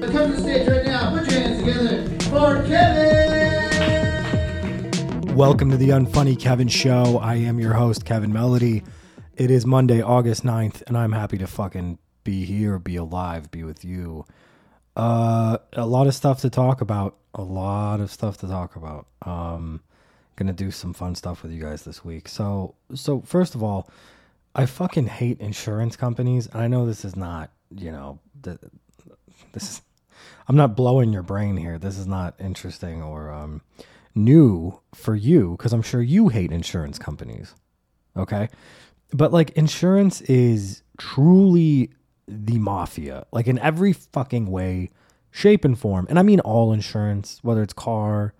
Come to the stage right now. Put your hands together for Kevin. Welcome to the Unfunny Kevin Show. I am your host, Kevin Melody. It is Monday, August 9th, and I'm happy to fucking be here, be alive, be with you. Uh, a lot of stuff to talk about. A lot of stuff to talk about. Um, gonna do some fun stuff with you guys this week. So, so first of all, I fucking hate insurance companies, I know this is not, you know, the, this is. I'm not blowing your brain here. This is not interesting or um, new for you because I'm sure you hate insurance companies. Okay, but like insurance is truly the mafia, like in every fucking way, shape, and form. And I mean all insurance, whether it's car,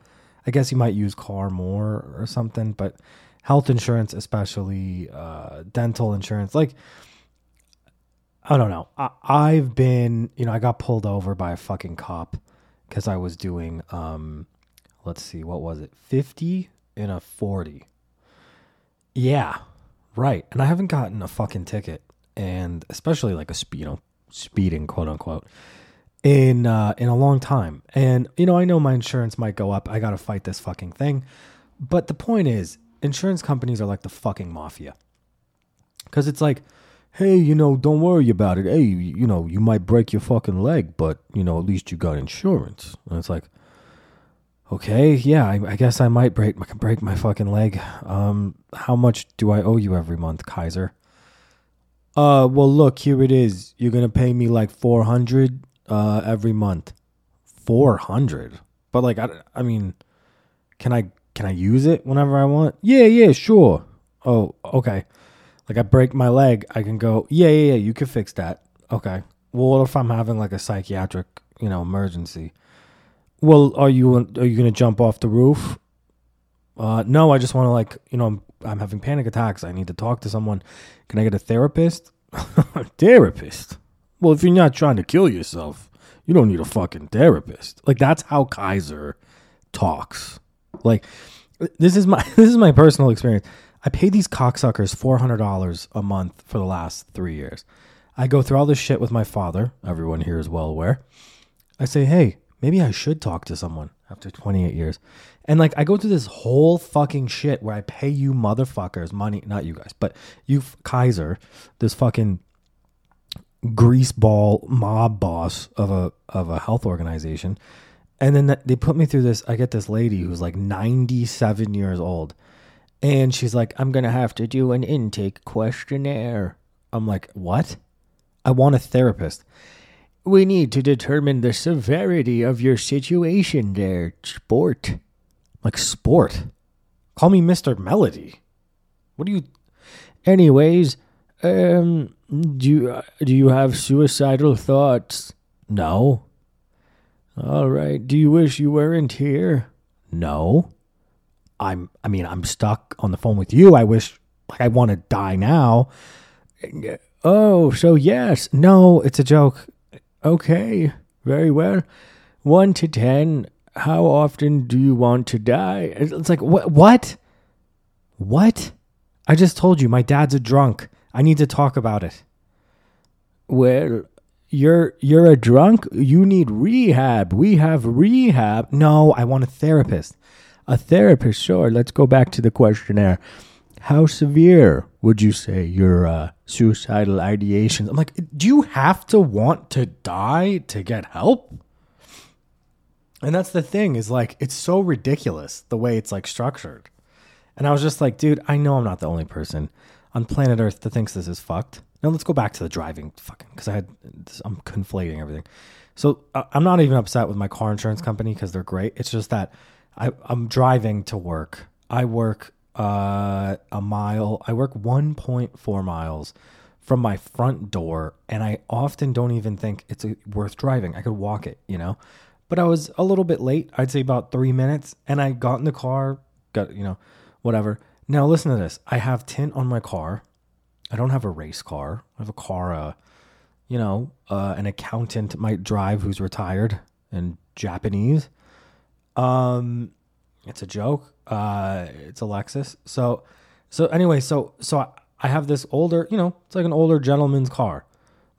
I guess you might use car more or something, but health insurance, especially uh, dental insurance, like I don't know. I, I've been, you know, I got pulled over by a fucking cop because I was doing, um, let's see, what was it, fifty in a forty? Yeah, right. And I haven't gotten a fucking ticket, and especially like a speed, you know, speeding, quote unquote, in uh, in a long time. And you know, I know my insurance might go up. I got to fight this fucking thing. But the point is, insurance companies are like the fucking mafia. Because it's like, hey, you know, don't worry about it. Hey, you know, you might break your fucking leg, but you know, at least you got insurance. And it's like, okay, yeah, I, I guess I might break break my fucking leg. Um, how much do I owe you every month, Kaiser? Uh, well, look, here it is. You're gonna pay me like four hundred uh every month. Four hundred, but like, I, I mean, can I can I use it whenever I want? Yeah, yeah, sure. Oh, okay. Like I break my leg, I can go. Yeah, yeah, yeah. You can fix that. Okay. Well, what if I'm having like a psychiatric, you know, emergency? Well, are you are you gonna jump off the roof? Uh, no, I just want to like you know I'm I'm having panic attacks. I need to talk to someone. Can I get a therapist? therapist? Well, if you're not trying to kill yourself, you don't need a fucking therapist. Like that's how Kaiser talks. Like this is my this is my personal experience. I paid these cocksuckers four hundred dollars a month for the last three years. I go through all this shit with my father. Everyone here is well aware. I say, hey, maybe I should talk to someone after 28 years. And like I go through this whole fucking shit where I pay you motherfuckers money, not you guys, but you Kaiser, this fucking greaseball mob boss of a of a health organization. And then they put me through this. I get this lady who's like 97 years old. And she's like, I'm going to have to do an intake questionnaire. I'm like, what? I want a therapist. We need to determine the severity of your situation there, sport. Like, sport? Call me Mr. Melody. What do you. Anyways, um, do you, uh, do you have suicidal thoughts? No. All right. Do you wish you weren't here? No. I'm I mean, I'm stuck on the phone with you. I wish like I want to die now. Oh, so yes. No, it's a joke. Okay. Very well. 1 to 10. How often do you want to die? It's like what what? What? I just told you my dad's a drunk. I need to talk about it. Well, you're you're a drunk. You need rehab. We have rehab. No, I want a therapist. A therapist, sure. Let's go back to the questionnaire. How severe would you say your uh, suicidal ideations? I'm like, do you have to want to die to get help? And that's the thing is like, it's so ridiculous the way it's like structured. And I was just like, dude, I know I'm not the only person on planet Earth that thinks this is fucked. Now let's go back to the driving fucking because I had I'm conflating everything. So uh, I'm not even upset with my car insurance company because they're great. It's just that I, I'm driving to work. I work uh, a mile. I work 1.4 miles from my front door, and I often don't even think it's a, worth driving. I could walk it, you know. But I was a little bit late. I'd say about three minutes, and I got in the car. Got you know, whatever. Now listen to this. I have tint on my car. I don't have a race car. I have a car. Uh, you know, uh, an accountant might drive who's retired and Japanese. Um, it's a joke. Uh, it's a Lexus. So, so anyway, so so I, I have this older, you know, it's like an older gentleman's car.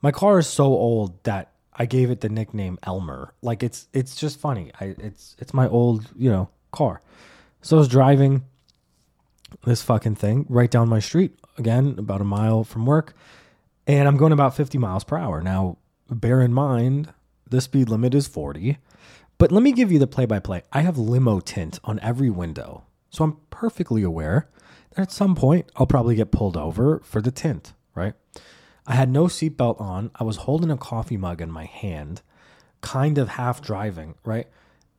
My car is so old that I gave it the nickname Elmer. Like it's it's just funny. I it's it's my old you know car. So I was driving this fucking thing right down my street again, about a mile from work, and I'm going about 50 miles per hour. Now, bear in mind the speed limit is 40, but let me give you the play by play. I have limo tint on every window, so I'm perfectly aware that at some point I'll probably get pulled over for the tint, right? I had no seatbelt on. I was holding a coffee mug in my hand, kind of half driving, right?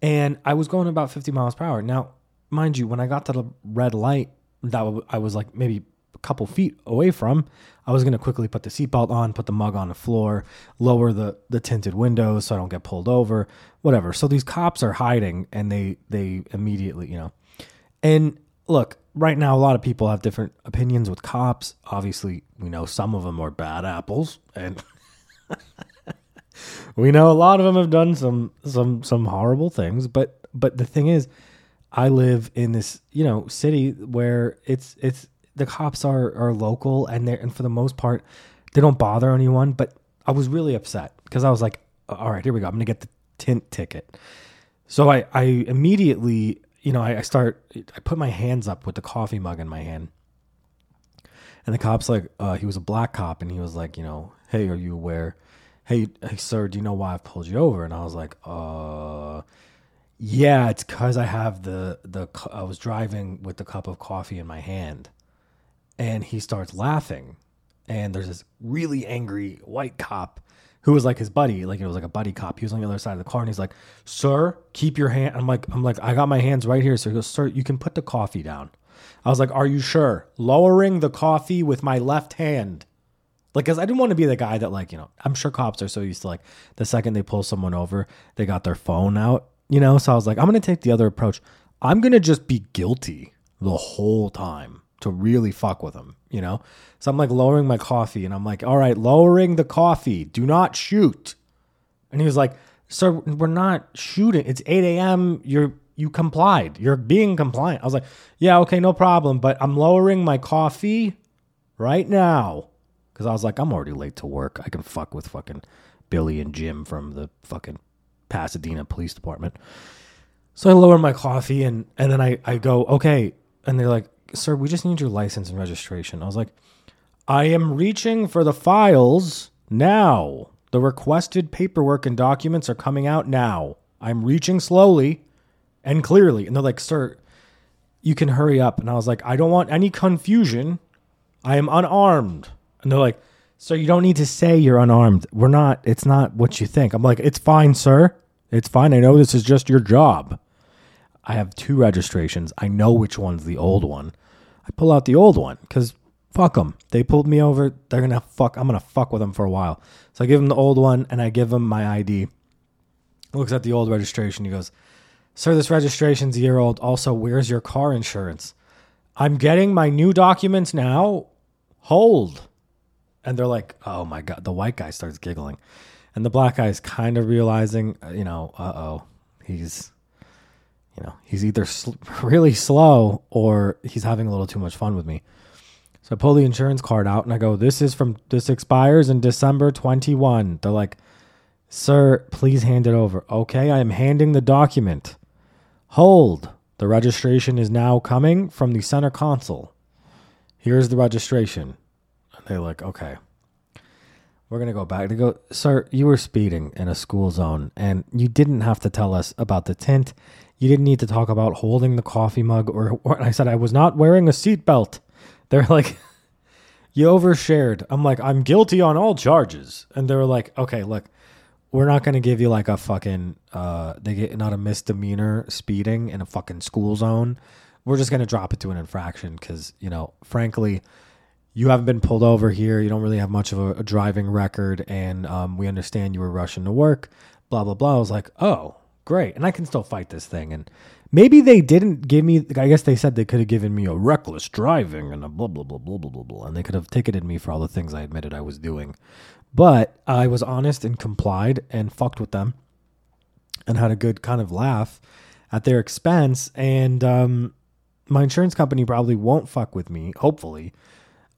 And I was going about 50 miles per hour. Now, mind you, when I got to the red light, that I was like maybe couple feet away from, I was going to quickly put the seatbelt on, put the mug on the floor, lower the, the tinted windows so I don't get pulled over, whatever. So these cops are hiding and they, they immediately, you know, and look, right now, a lot of people have different opinions with cops. Obviously, we know some of them are bad apples, and we know a lot of them have done some some some horrible things. But but the thing is, I live in this you know city where it's it's the cops are are local and they and for the most part they don't bother anyone. But I was really upset because I was like, all right, here we go. I'm gonna get the tint ticket. So I I immediately you know, I, I start, I put my hands up with the coffee mug in my hand. And the cop's like, uh, he was a black cop, and he was like, you know, hey, are you aware? Hey, hey, sir, do you know why I've pulled you over? And I was like, uh, yeah, it's because I have the the I was driving with the cup of coffee in my hand, and he starts laughing, and there's this really angry white cop who was like his buddy, like it was like a buddy cop. He was on the other side of the car, and he's like, "Sir, keep your hand." I'm like, "I'm like, I got my hands right here." So he goes, "Sir, you can put the coffee down." I was like, "Are you sure?" Lowering the coffee with my left hand, like, cause I didn't want to be the guy that, like, you know, I'm sure cops are so used to like the second they pull someone over, they got their phone out, you know. So I was like, I'm gonna take the other approach. I'm gonna just be guilty the whole time to really fuck with him, you know? So I'm like lowering my coffee and I'm like, all right, lowering the coffee. Do not shoot. And he was like, sir, we're not shooting. It's 8 a.m. You're you complied. You're being compliant. I was like, yeah, okay, no problem. But I'm lowering my coffee right now. Cause I was like, I'm already late to work. I can fuck with fucking Billy and Jim from the fucking Pasadena Police Department. So I lower my coffee and and then I, I go, okay. And they're like, sir, we just need your license and registration. I was like, I am reaching for the files now. The requested paperwork and documents are coming out now. I'm reaching slowly and clearly. And they're like, sir, you can hurry up. And I was like, I don't want any confusion. I am unarmed. And they're like, sir, you don't need to say you're unarmed. We're not, it's not what you think. I'm like, it's fine, sir. It's fine. I know this is just your job. I have two registrations. I know which one's the old one. I pull out the old one because fuck them. They pulled me over. They're gonna fuck. I'm gonna fuck with them for a while. So I give him the old one and I give him my ID. Looks at the old registration. He goes, "Sir, this registration's a year old. Also, where's your car insurance?" I'm getting my new documents now. Hold. And they're like, "Oh my god!" The white guy starts giggling, and the black guy is kind of realizing, uh, you know, uh oh, he's you know, he's either sl- really slow or he's having a little too much fun with me. So I pull the insurance card out and I go, "This is from this expires in December 21." They're like, "Sir, please hand it over." Okay, I am handing the document. Hold. The registration is now coming from the center console. Here's the registration. And they're like, "Okay." We're going to go back. They go, "Sir, you were speeding in a school zone and you didn't have to tell us about the tint you didn't need to talk about holding the coffee mug or, or I said I was not wearing a seatbelt. They're like, you overshared. I'm like, I'm guilty on all charges. And they were like, okay, look, we're not going to give you like a fucking, uh, they get not a misdemeanor speeding in a fucking school zone. We're just going to drop it to an infraction because, you know, frankly, you haven't been pulled over here. You don't really have much of a, a driving record. And um, we understand you were rushing to work, blah, blah, blah. I was like, oh, great. And I can still fight this thing. And maybe they didn't give me, I guess they said they could have given me a reckless driving and a blah, blah, blah, blah, blah, blah, blah. And they could have ticketed me for all the things I admitted I was doing. But I was honest and complied and fucked with them and had a good kind of laugh at their expense. And um, my insurance company probably won't fuck with me, hopefully.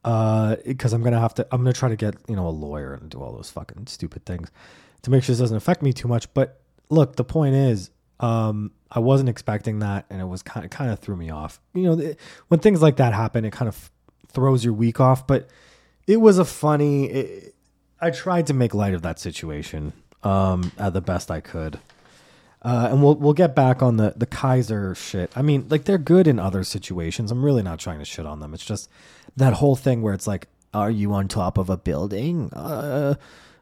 Because uh, I'm gonna have to, I'm gonna try to get you know a lawyer and do all those fucking stupid things to make sure this doesn't affect me too much. But look, the point is, um, I wasn't expecting that, and it was kind of kind of threw me off. You know, it, when things like that happen, it kind of throws your week off. But it was a funny. It, I tried to make light of that situation um, at the best I could. Uh, and we'll we'll get back on the the Kaiser shit. I mean, like they're good in other situations. I'm really not trying to shit on them. It's just that whole thing where it's like, are you on top of a building? Uh,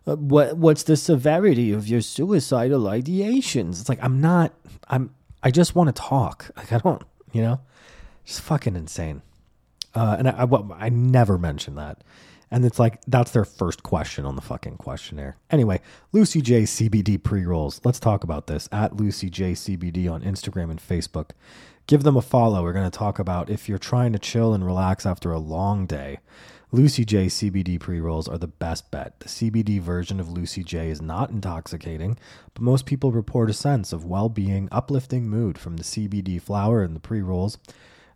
uh, what what's the severity of your suicidal ideations? It's like I'm not. I'm. I just want to talk. Like I don't. You know, it's fucking insane. Uh, and I, I I never mentioned that. And it's like, that's their first question on the fucking questionnaire. Anyway, Lucy J CBD pre rolls. Let's talk about this at Lucy J CBD on Instagram and Facebook. Give them a follow. We're going to talk about if you're trying to chill and relax after a long day. Lucy J CBD pre rolls are the best bet. The CBD version of Lucy J is not intoxicating, but most people report a sense of well being, uplifting mood from the CBD flower and the pre rolls.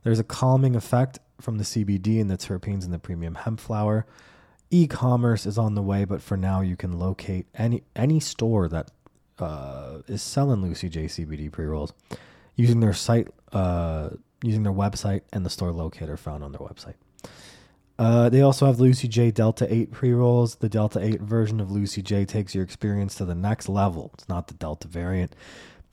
There's a calming effect from the CBD and the terpenes in the premium hemp flower. E-commerce is on the way, but for now you can locate any any store that uh, is selling Lucy J CBD pre rolls using their site, uh, using their website and the store locator found on their website. Uh, they also have Lucy J Delta 8 pre rolls. The Delta 8 version of Lucy J takes your experience to the next level. It's not the Delta variant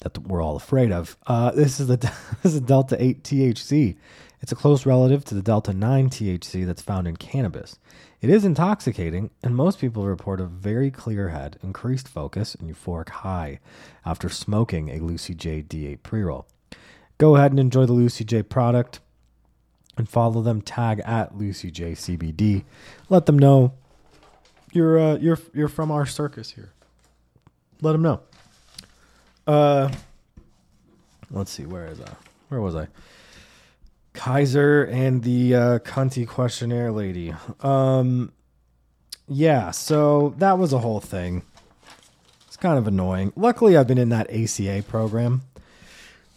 that we're all afraid of. Uh, this is the this is Delta 8 THC. It's a close relative to the Delta 9 THC that's found in cannabis. It is intoxicating, and most people report a very clear head, increased focus, and euphoric high after smoking a Lucy J D8 pre roll. Go ahead and enjoy the Lucy J product and follow them. Tag at Lucy J CBD. Let them know you're uh, you're you're from our circus here. Let them know. Uh, let's see. Where is I? Where was I? Kaiser and the uh, cunty questionnaire lady. Um, yeah, so that was a whole thing. It's kind of annoying. Luckily, I've been in that ACA program,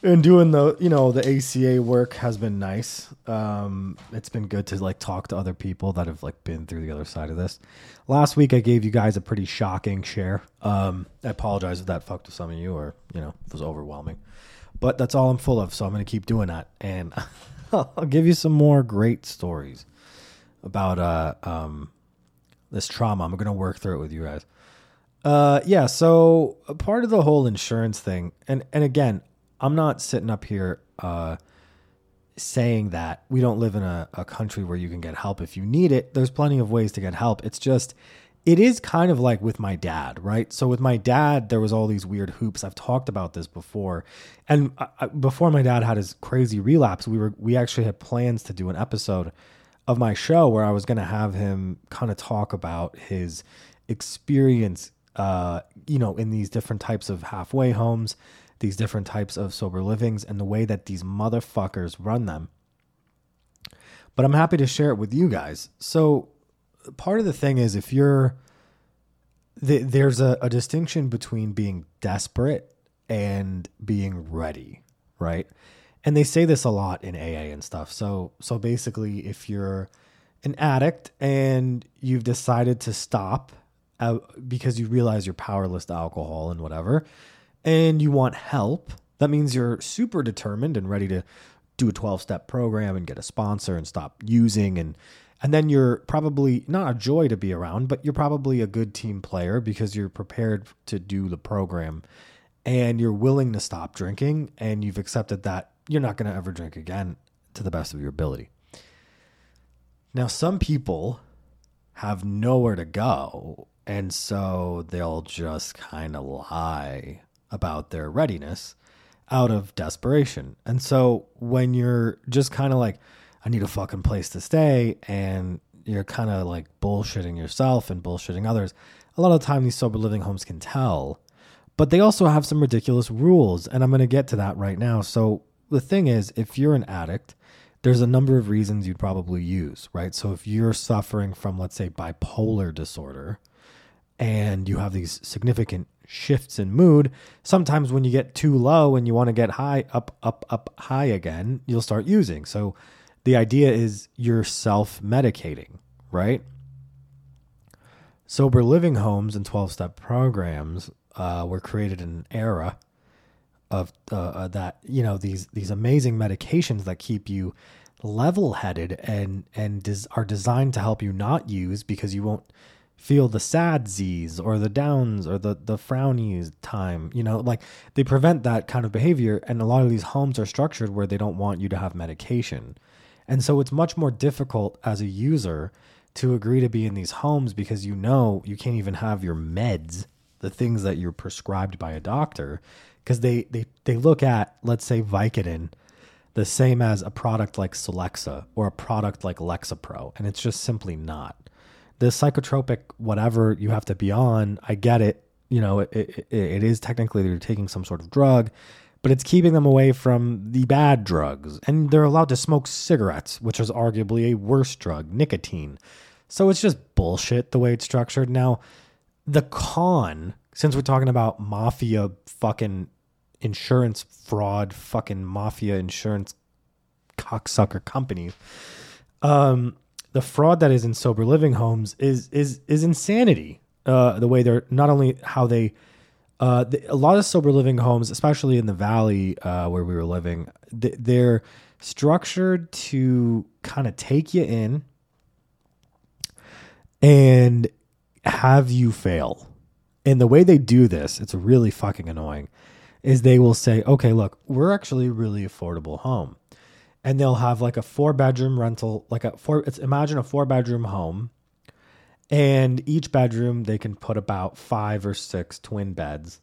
and doing the you know the ACA work has been nice. Um, it's been good to like talk to other people that have like been through the other side of this. Last week, I gave you guys a pretty shocking share. Um, I apologize if that fucked with some of you, or you know, it was overwhelming. But that's all I'm full of, so I'm to keep doing that and. I'll give you some more great stories about uh um this trauma. I'm gonna work through it with you guys. Uh yeah, so part of the whole insurance thing, and and again, I'm not sitting up here uh saying that we don't live in a, a country where you can get help if you need it. There's plenty of ways to get help. It's just it is kind of like with my dad, right? So with my dad, there was all these weird hoops. I've talked about this before, and I, before my dad had his crazy relapse, we were we actually had plans to do an episode of my show where I was going to have him kind of talk about his experience, uh, you know, in these different types of halfway homes, these different types of sober livings, and the way that these motherfuckers run them. But I'm happy to share it with you guys. So part of the thing is if you're the, there's a, a distinction between being desperate and being ready, right? And they say this a lot in AA and stuff. So so basically, if you're an addict and you've decided to stop uh, because you realize you're powerless to alcohol and whatever, and you want help, that means you're super determined and ready to do a 12 step program and get a sponsor and stop using and and then you're probably not a joy to be around, but you're probably a good team player because you're prepared to do the program and you're willing to stop drinking and you've accepted that you're not going to ever drink again to the best of your ability. Now, some people have nowhere to go, and so they'll just kind of lie about their readiness out of desperation. And so when you're just kind of like, I need a fucking place to stay, and you're kind of like bullshitting yourself and bullshitting others. A lot of the time, these sober living homes can tell, but they also have some ridiculous rules, and I'm going to get to that right now. So the thing is, if you're an addict, there's a number of reasons you'd probably use, right? So if you're suffering from, let's say, bipolar disorder, and you have these significant shifts in mood, sometimes when you get too low and you want to get high, up, up, up, high again, you'll start using. So the idea is you're self medicating, right? sober living homes and 12 step programs uh, were created in an era of uh, uh, that you know these these amazing medications that keep you level headed and and des- are designed to help you not use because you won't feel the sad Z's or the downs or the the frownies time. You know, like they prevent that kind of behavior. And a lot of these homes are structured where they don't want you to have medication, and so it's much more difficult as a user to agree to be in these homes because you know you can't even have your meds, the things that you're prescribed by a doctor, because they they they look at let's say Vicodin the same as a product like Celexa or a product like Lexapro, and it's just simply not the psychotropic whatever you have to be on i get it. You know it, it, it is technically they're taking some sort of drug but it's keeping them away from the bad drugs. And they're allowed to smoke cigarettes which is arguably a worse drug nicotine. So it's just bullshit the way it's structured. Now the con since we're talking about mafia fucking insurance fraud fucking mafia insurance cocksucker companies um the fraud that is in sober living homes is is is insanity. Uh, the way they're not only how they uh, the, a lot of sober living homes, especially in the valley uh, where we were living, th- they're structured to kind of take you in and have you fail. And the way they do this, it's really fucking annoying, is they will say, okay, look, we're actually a really affordable home and they'll have like a four bedroom rental, like a four. It's imagine a four bedroom home, and each bedroom they can put about five or six twin beds,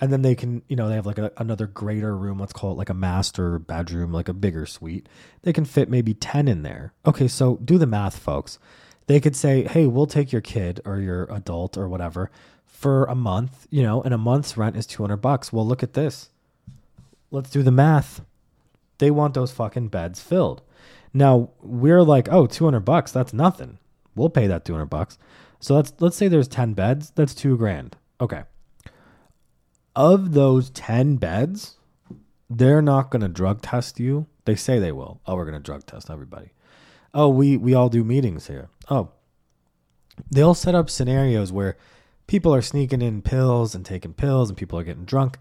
and then they can, you know, they have like a, another greater room. Let's call it like a master bedroom, like a bigger suite. They can fit maybe ten in there. Okay, so do the math, folks. They could say, hey, we'll take your kid or your adult or whatever for a month, you know, and a month's rent is 200 bucks. Well, look at this. Let's do the math. They want those fucking beds filled. Now we're like, oh, 200 bucks, that's nothing. We'll pay that 200 bucks. So let's let's say there's 10 beds, that's 2 grand. Okay. Of those 10 beds, they're not going to drug test you. They say they will. Oh, we're going to drug test everybody. Oh, we we all do meetings here. Oh. They'll set up scenarios where people are sneaking in pills and taking pills and people are getting drunk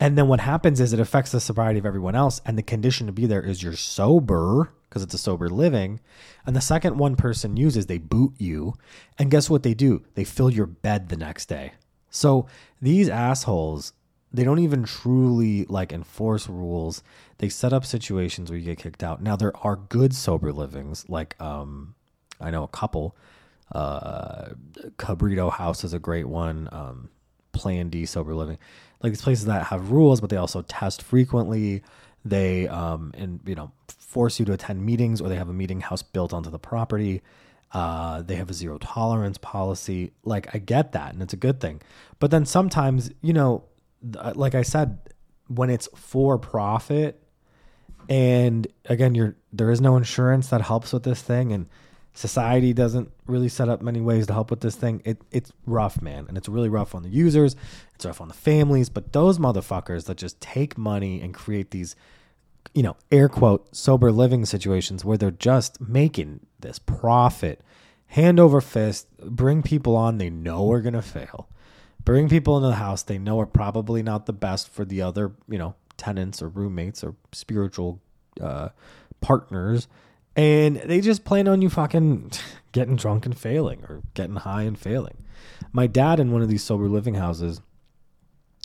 and then what happens is it affects the sobriety of everyone else. And the condition to be there is you're sober because it's a sober living. And the second one person uses, they boot you. And guess what they do? They fill your bed the next day. So these assholes, they don't even truly like enforce rules. They set up situations where you get kicked out. Now there are good sober livings, like um, I know a couple. Uh, Cabrito House is a great one. Um, Plan D sober living like these places that have rules, but they also test frequently. They um and you know force you to attend meetings, or they have a meeting house built onto the property. Uh, they have a zero tolerance policy. Like I get that, and it's a good thing. But then sometimes, you know, uh, like I said, when it's for profit, and again, you're there is no insurance that helps with this thing, and society doesn't really set up many ways to help with this thing. It it's rough, man, and it's really rough on the users. It's rough on the families, but those motherfuckers that just take money and create these, you know, air quote sober living situations where they're just making this profit, hand over fist, bring people on they know are gonna fail, bring people into the house they know are probably not the best for the other, you know, tenants or roommates or spiritual uh, partners and they just plan on you fucking getting drunk and failing or getting high and failing. My dad in one of these sober living houses,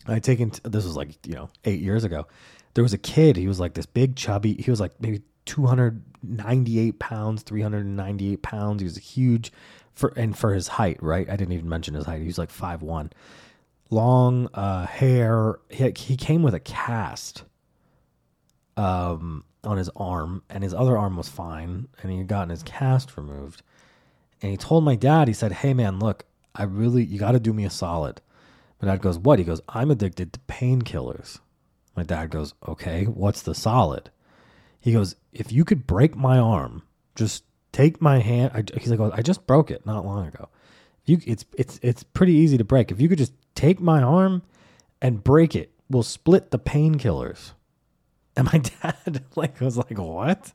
I taken this was like you know eight years ago. There was a kid. He was like this big chubby. He was like maybe two hundred ninety eight pounds, three hundred ninety eight pounds. He was huge for and for his height. Right, I didn't even mention his height. He was like five one, long uh, hair. He, he came with a cast. Um, on his arm, and his other arm was fine, and he had gotten his cast removed. And he told my dad, he said, Hey man, look, I really, you got to do me a solid. My dad goes, What? He goes, I'm addicted to painkillers. My dad goes, Okay, what's the solid? He goes, If you could break my arm, just take my hand. I, he's like, oh, I just broke it not long ago. You, it's it's it's pretty easy to break. If you could just take my arm and break it, we'll split the painkillers. And my dad like was like, "What?"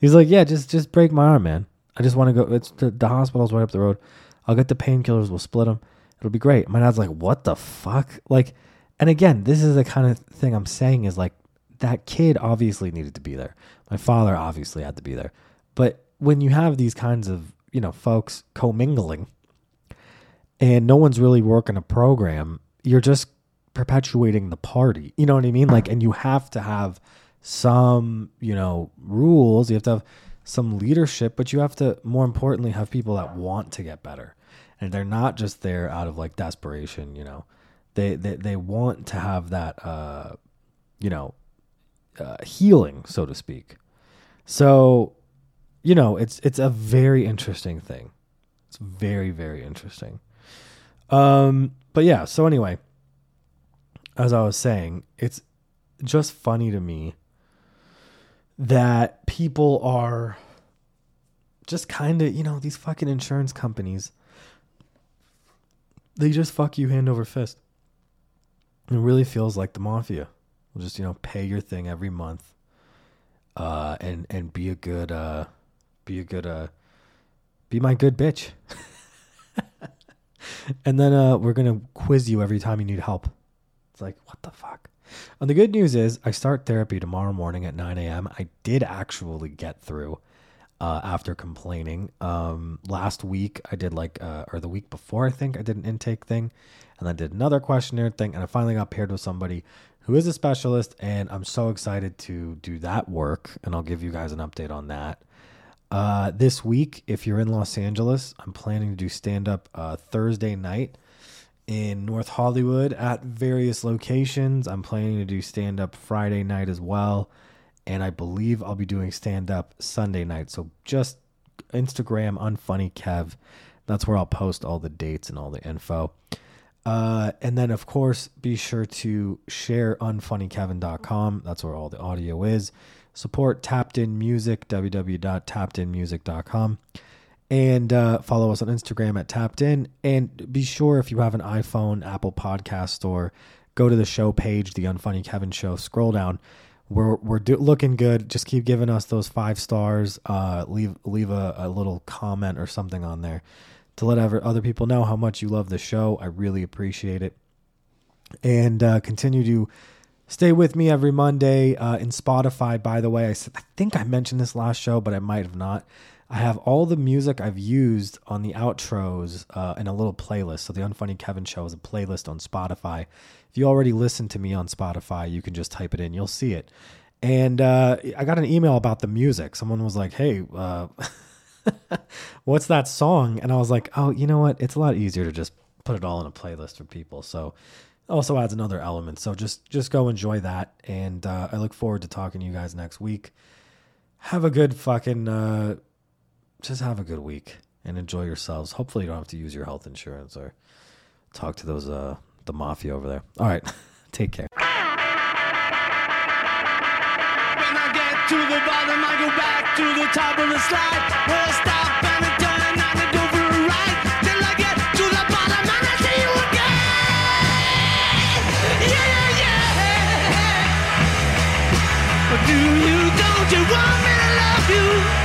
He's like, "Yeah, just just break my arm, man. I just want to go. It's the, the hospital's right up the road. I'll get the painkillers. We'll split them. It'll be great. My dad's like, what the fuck? Like, and again, this is the kind of thing I'm saying is like that kid obviously needed to be there. My father obviously had to be there. But when you have these kinds of, you know, folks commingling and no one's really working a program, you're just perpetuating the party. You know what I mean? Like, and you have to have some, you know, rules. You have to have some leadership, but you have to, more importantly, have people that want to get better. And they're not just there out of like desperation, you know. They they, they want to have that, uh, you know, uh, healing, so to speak. So, you know, it's it's a very interesting thing. It's very very interesting. Um, but yeah. So anyway, as I was saying, it's just funny to me that people are just kind of, you know, these fucking insurance companies. They just fuck you hand over fist. It really feels like the mafia. Will just, you know, pay your thing every month. Uh and and be a good uh be a good uh be my good bitch. and then uh we're to quiz you every time you need help. It's like, what the fuck? And the good news is, I start therapy tomorrow morning at 9 a.m. I did actually get through uh, after complaining. Um, last week, I did like, uh, or the week before, I think, I did an intake thing. And I did another questionnaire thing. And I finally got paired with somebody who is a specialist. And I'm so excited to do that work. And I'll give you guys an update on that. Uh, this week, if you're in Los Angeles, I'm planning to do stand up uh, Thursday night in North Hollywood at various locations. I'm planning to do stand up Friday night as well. And I believe I'll be doing stand up Sunday night. So just Instagram, Unfunny Kev. That's where I'll post all the dates and all the info. Uh, and then, of course, be sure to share unfunnykevin.com. That's where all the audio is. Support Tapped In Music, www.tappedinmusic.com and uh, follow us on Instagram at Tapped In. And be sure if you have an iPhone, Apple Podcast Store, go to the show page, the Unfunny Kevin Show. Scroll down. We're we're do- looking good. Just keep giving us those five stars. Uh, leave leave a, a little comment or something on there to let ever, other people know how much you love the show. I really appreciate it. And uh, continue to stay with me every Monday uh, in Spotify. By the way, I, I think I mentioned this last show, but I might have not. I have all the music I've used on the outros uh, in a little playlist. So the Unfunny Kevin Show is a playlist on Spotify. If you already listen to me on Spotify, you can just type it in. You'll see it. And uh, I got an email about the music. Someone was like, "Hey, uh, what's that song?" And I was like, "Oh, you know what? It's a lot easier to just put it all in a playlist for people." So also adds another element. So just just go enjoy that. And uh, I look forward to talking to you guys next week. Have a good fucking uh, just have a good week and enjoy yourselves. Hopefully, you don't have to use your health insurance or talk to those uh the mafia over there. All right, take care. To the bottom, I go back to the top of the slide. Want me to love you?